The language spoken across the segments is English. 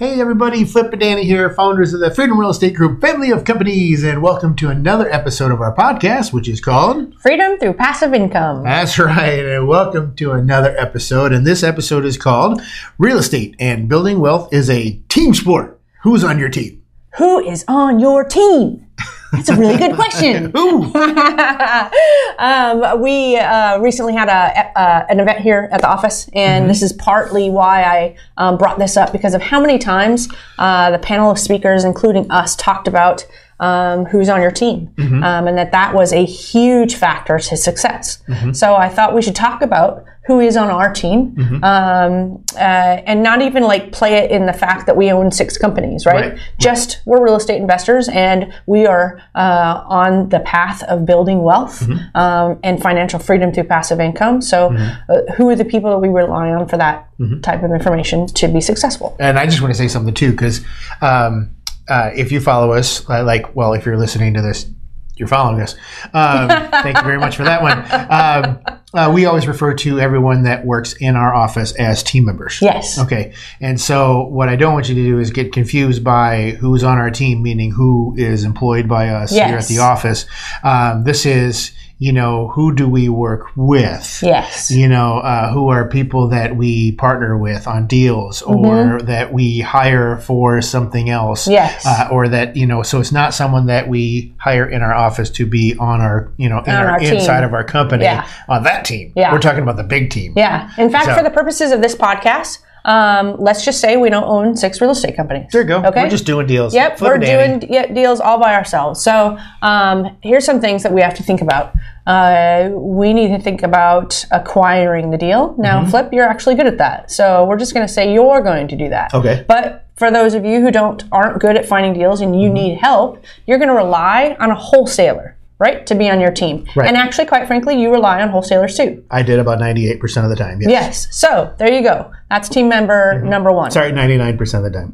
Hey everybody, Flip and Danny here, founders of the Freedom Real Estate Group family of companies, and welcome to another episode of our podcast, which is called Freedom through passive income. That's right, and welcome to another episode. And this episode is called Real Estate and Building Wealth is a Team Sport. Who's on your team? Who is on your team? That's a really good question. Um, we uh, recently had a, uh, an event here at the office, and this is partly why I um, brought this up because of how many times uh, the panel of speakers, including us, talked about um, who's on your team, um, and that that was a huge factor to success. So I thought we should talk about who is on our team, um, uh, and not even like play it in the fact that we own six companies, right? Right. Just we're real estate investors, and we are uh, on the path of building wealth um, and financial freedom through passive income. So, uh, who are the people that we rely on for that type of information to be successful? And I just want to say something too, because um, uh, if you follow us, like, well, if you're listening to this, you're following us. Um, thank you very much for that one. Uh, we always refer to everyone that works in our office as team members. Yes. Okay. And so, what I don't want you to do is get confused by who's on our team, meaning who is employed by us here at the office. Um, this is, you know, who do we work with? Yes. you know, uh, who are people that we partner with on deals or that we hire for something else. Mm-hmm. Yes. Uh, or that, you know, so it's not someone that we hire in our office to be on our, you know, in On our, our inside of our company Yeah. on that team. Yeah. We're talking about the big team. Yeah. In fact, So- for the purposes of this podcast, um, let's just say we don't own six real estate companies. There you go. Okay. We're just doing deals. Yep, Flip we're doing deals all by ourselves. So um, here's some things that we have to think about. Uh, we need to think about acquiring the deal. Now, Mm-hmm. Flip, you're actually good at that. So we're just going to say you're going to do that. Okay. But for those of you who don't aren't good at finding deals and you Mm-hmm. need help, you're going to rely on a wholesaler, right, to be on your team. Right. And actually, quite frankly, you rely on wholesalers too. I did about 98% of the time. Yes. Yes. So there you go. That's team member Mm-hmm. number one. Sorry, 99% of the time.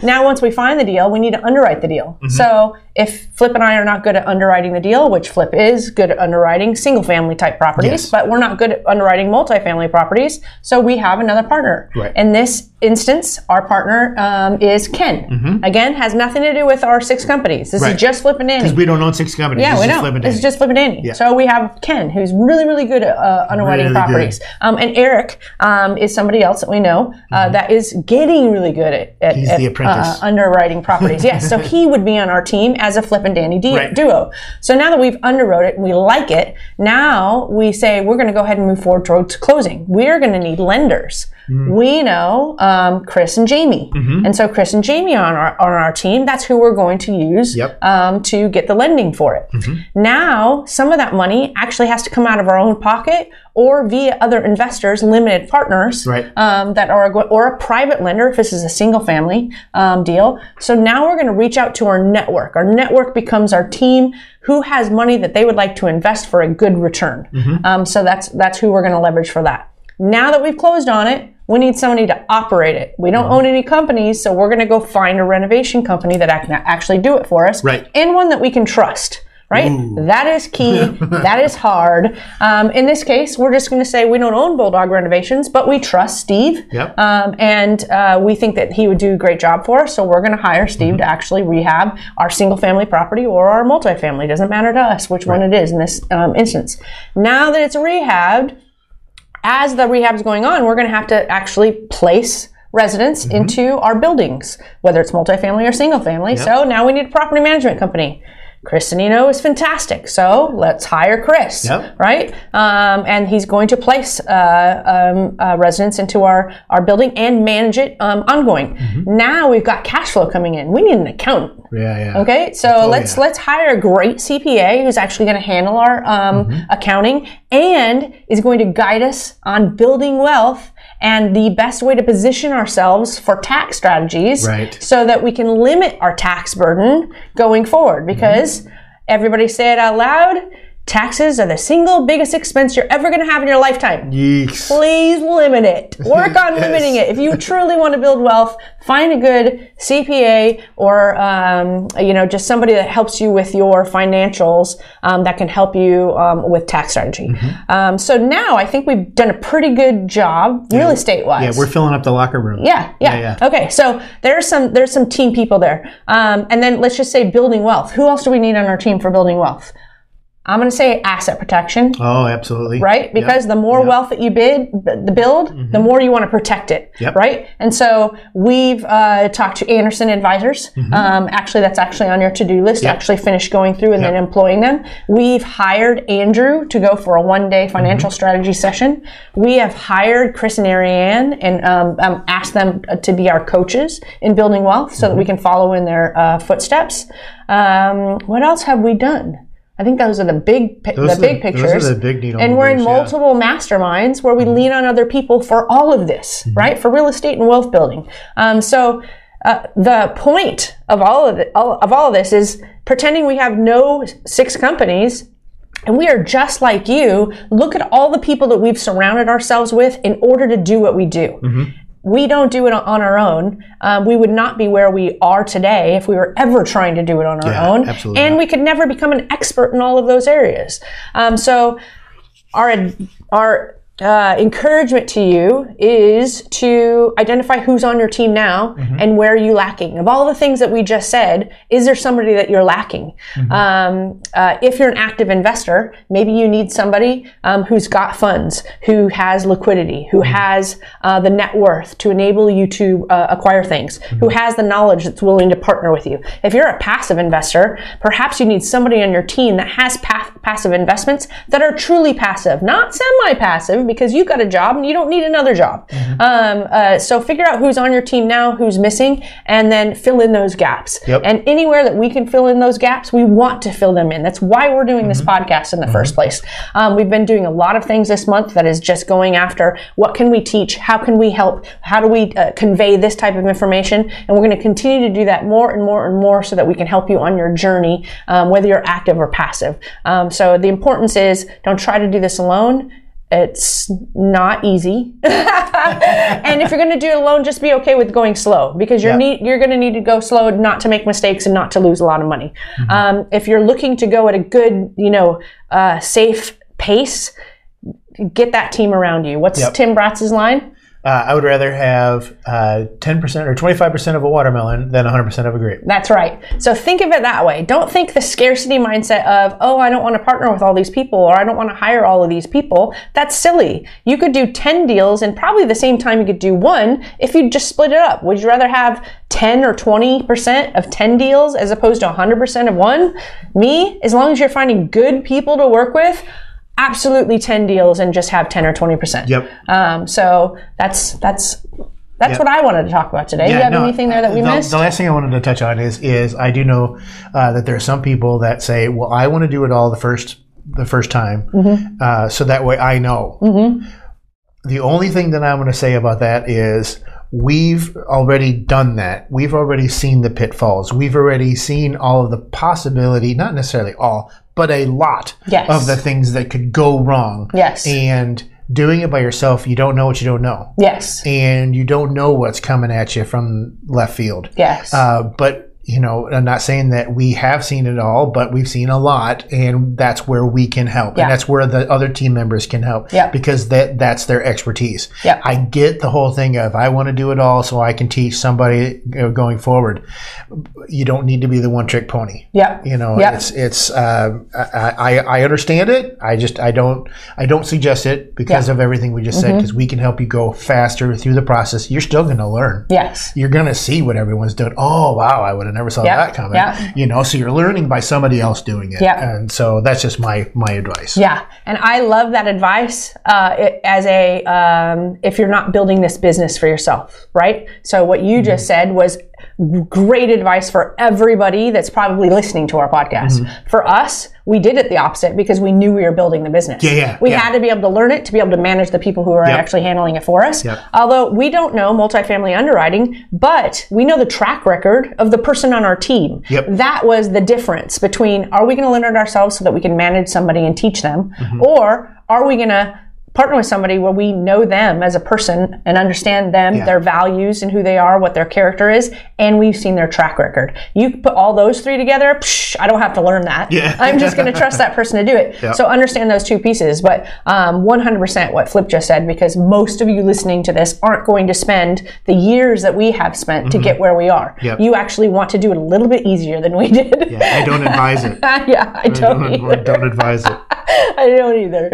now once we find the deal we need to underwrite the deal Mm-hmm. so if flip and i are not good at underwriting the deal which flip is good at underwriting single family type properties Yes. but we're not good at underwriting multifamily properties so we have another partner Right. in this instance our partner um, is ken again has nothing to do with our six companies this Mm-hmm. Right. is just flip and danny Because we don't own six companies. yeah, It's we just know. Flip and It's just Flip and Danny. So we have Ken, who's really, really good at uh, underwriting Really properties. Um, and Eric um, is somebody else that we know uh, that is getting really good at, at, Mm-hmm. At, uh, underwriting properties. yes, so he would be on our team as a Flip and Danny du- Right. duo. So now that we've underwrote it and we like it, now we say we're going to go ahead and move forward towards closing. We're going to need lenders. Mm-hmm. We know um, Chris and Jamie, and so Chris and Jamie are on our on our team. That's who we're going to use Yep. um, to get the lending for it. Now, some of that money actually has to come out of our own pocket or via other investors, limited partners, Right. um, that are or a private lender if this is a single family um, deal. So now we're going to reach out to our network. Our network becomes our team who has money that they would like to invest for a good return. Um, so that's that's who we're going to leverage for that. Now that we've closed on it, we need somebody to operate it. We don't own any companies, so we're going to go find a renovation company that can actually do it for us, Right. and one that we can trust. Right, that is key. that is hard. Um, in this case, we're just going to say we don't own Bulldog Renovations, but we trust Steve, Yep. um, and uh, we think that he would do a great job for us. So we're going to hire Steve Mm-hmm. to actually rehab our single family property or our multifamily. Doesn't matter to us which one it is in this um, instance. Now that it's rehabbed, as the rehab is going on, we're going to have to actually place residents Mm-hmm. into our buildings, whether it's multifamily or single family. So now we need a property management company. Chris Anino is fantastic, so let's hire Chris, Yep. right? Um, and he's going to place uh, um, uh, residents into our, our building and manage it um, ongoing. Mm-hmm. Now we've got cash flow coming in. We need an accountant. Yeah, yeah. Okay, so let's yeah. let's hire a great CPA who's actually going to handle our um, Mm-hmm. accounting and is going to guide us on building wealth and the best way to position ourselves for tax strategies, Right. so that we can limit our tax burden going forward. Mm-hmm. Because everybody say it out loud: taxes are the single biggest expense you're ever going to have in your lifetime. Yeeks. Please limit it. Work on limiting it. If you truly want to build wealth, find a good CPA or um, you know just somebody that helps you with your financials um, that can help you um, with tax strategy. Um, so now I think we've done a pretty good job real estate wise. Yeah, we're filling up the locker room. Yeah, yeah, yeah. Okay, so there's some there's some team people there, um, and then let's just say building wealth. Who else do we need on our team for building wealth? I'm going to say asset protection, Oh, absolutely. right? Because the more wealth that you bid, the build, the more you want to protect it, Mm-hmm. Yep. right? And so we've uh, talked to Anderson Advisors. Um, actually, that's actually on your to-do list. Mm-hmm. Yep. Actually, finish going through and then employing them. We've hired Andrew to go for a one-day financial Mm-hmm. strategy session. We have hired Chris and Ariane and um, um, asked them to be our coaches in building wealth, so that we Mm-hmm. can follow in their uh, footsteps. Um, what else have we done? I think those are the big, pi- Those the big the- those pictures. are the big needle and we're in movers, yeah. multiple masterminds where we lean on other people for all of this, Mm-hmm. right? For real estate and wealth building. Um, so uh, the point of all of it, all, of all of this is pretending we have no six companies. And we are just like you. Look at all the people that we've surrounded ourselves with in order to do what we do Mm-hmm. We don't do it on our own. Um, we would not be where we are today if we were ever trying to do it on our Yeah, own. absolutely and not. we could never become an expert in all of those areas. Um, so, our our uh, encouragement to you is to identify who's on your team now Mm-hmm. and where are you lacking. Of all the things that we just said, is there somebody that you're lacking? Mm-hmm. Um, uh, if you're an active investor, maybe you need somebody um, who's got funds, who has liquidity, who Mm-hmm. has uh, the net worth to enable you to uh, acquire things, Mm-hmm. who has the knowledge that's willing to partner with you. If you're a passive investor, perhaps you need somebody on your team that has pa- passive investments that are truly passive, not semi-passive, because you've got a job and you don't need another job. Mm-hmm. Um, uh, so figure out who's on your team now, who's missing, and then fill in those gaps. Yep. And anywhere that we can fill in those gaps, we want to fill them in. That's why we're doing this podcast in the first place. Um, we've been doing a lot of things this month that is just going after what can we teach, how can we help, how do we uh, convey this type of information, and we're going to continue to do that more and more and more so that we can help you on your journey, um, whether you're active or passive. Um, so the importance is don't try to do this alone. It's not easy. and if you're going to do it alone, just be okay with going slow because you're Yeah. need, you're going to need to go slow not to make mistakes and not to lose a lot of money. Um, if you're looking to go at a good, you know, uh, safe pace, get that team around you. What's Yep. Tim Bratz's line? Uh, I would rather have uh, 10% or 25% of a watermelon than 100% of a grape. That's right. So think of it that way. Don't think the scarcity mindset of, oh, I don't want to partner with all these people or I don't want to hire all of these people. That's silly. You could do 10 deals in probably the same time you could do one if you just split it up. Would you rather have 10 or 20% of 10 deals as opposed to 100% of one? Me, as long as you're finding good people to work with, absolutely 10 deals and just have 10 or 20%. Yep. Um, so that's, that's, that's Yep. what I wanted to talk about today. Do you have no, anything there that we the, missed? The last thing I wanted to touch on is is I do know uh, that there are some people that say, "Well, I want to do it all the first the first time, Mm-hmm. uh, so that way I know." The only thing that I'm going to say about that is we've already done that. We've already seen the pitfalls. We've already seen all of the possibility, not necessarily all, but a lot Yes. of the things that could go wrong. Yes. And doing it by yourself, you don't know what you don't know yes. and you don't know what's coming at you from left field. Yes. Uh, but you know, I'm not saying that we have seen it all, but we've seen a lot, and that's where we can help, Yeah. and that's where the other team members can help, Yeah. because that that's their expertise. Yeah. I get the whole thing of I want to do it all so I can teach somebody you know, going forward. You don't need to be the one trick pony. Yep. You know, Yep. it's it's. Uh, I, I understand it. I just I don't I don't suggest it because Yeah. of everything we just said. Because we can help you go faster through the process. You're still going to learn. yes. You're going to see what everyone's doing. Oh wow, I would have never saw Yeah. that coming. Yeah. You know, so you're learning by somebody else doing it. Yeah. And so that's just my my advice. Yeah, and I love that advice uh, it- as a um, if you're not building this business for yourself, right? So what you just said was great advice for everybody that's probably listening to our podcast. Mm-hmm. For us, we did it the opposite because we knew we were building the business. Yeah, yeah, We yeah. had to be able to learn it to be able to manage the people who are Yep. actually handling it for us. Yep. Although we don't know multifamily underwriting, but we know the track record of the person on our team. Yep. That was the difference between are we going to learn it ourselves so that we can manage somebody and teach them, Mm-hmm. or are we going to partner with somebody where we know them as a person and understand them, Yeah. their values and who they are, what their character is, and we've seen their track record. You put all those three together, psh, I don't have to learn that. Yeah. I'm just going to trust that person to do it. So understand those two pieces. But um, 100% what Flip just said, because most of you listening to this aren't going to spend the years that we have spent to get where we are. Mm-hmm. Yep. You actually want to do it a little bit easier than we did. Yeah, I don't advise it. yeah, I don't, don't, either. don't advise it. I don't either.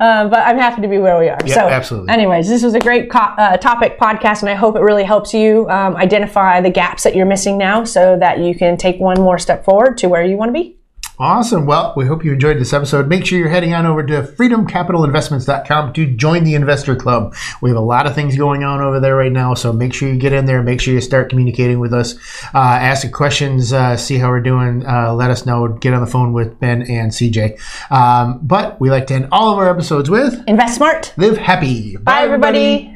Uh, but I'm happy to be where we are. so, absolutely. anyways, this was a great co- uh, topic podcast, and I hope it really helps you um, identify the gaps that you're missing now so that you can take one more step forward to where you want to be. Awesome. Well, we hope you enjoyed this episode. Make sure you're heading on over to freedomcapitalinvestments.com to join the investor club. We have a lot of things going on over there right now, so make sure you get in there. Make sure you start communicating with us. Uh, ask questions, uh, see how we're doing. Uh, let us know. Get on the phone with Ben and CJ. Um, but we like to end all of our episodes with Invest smart. Live Happy. Bye, everybody.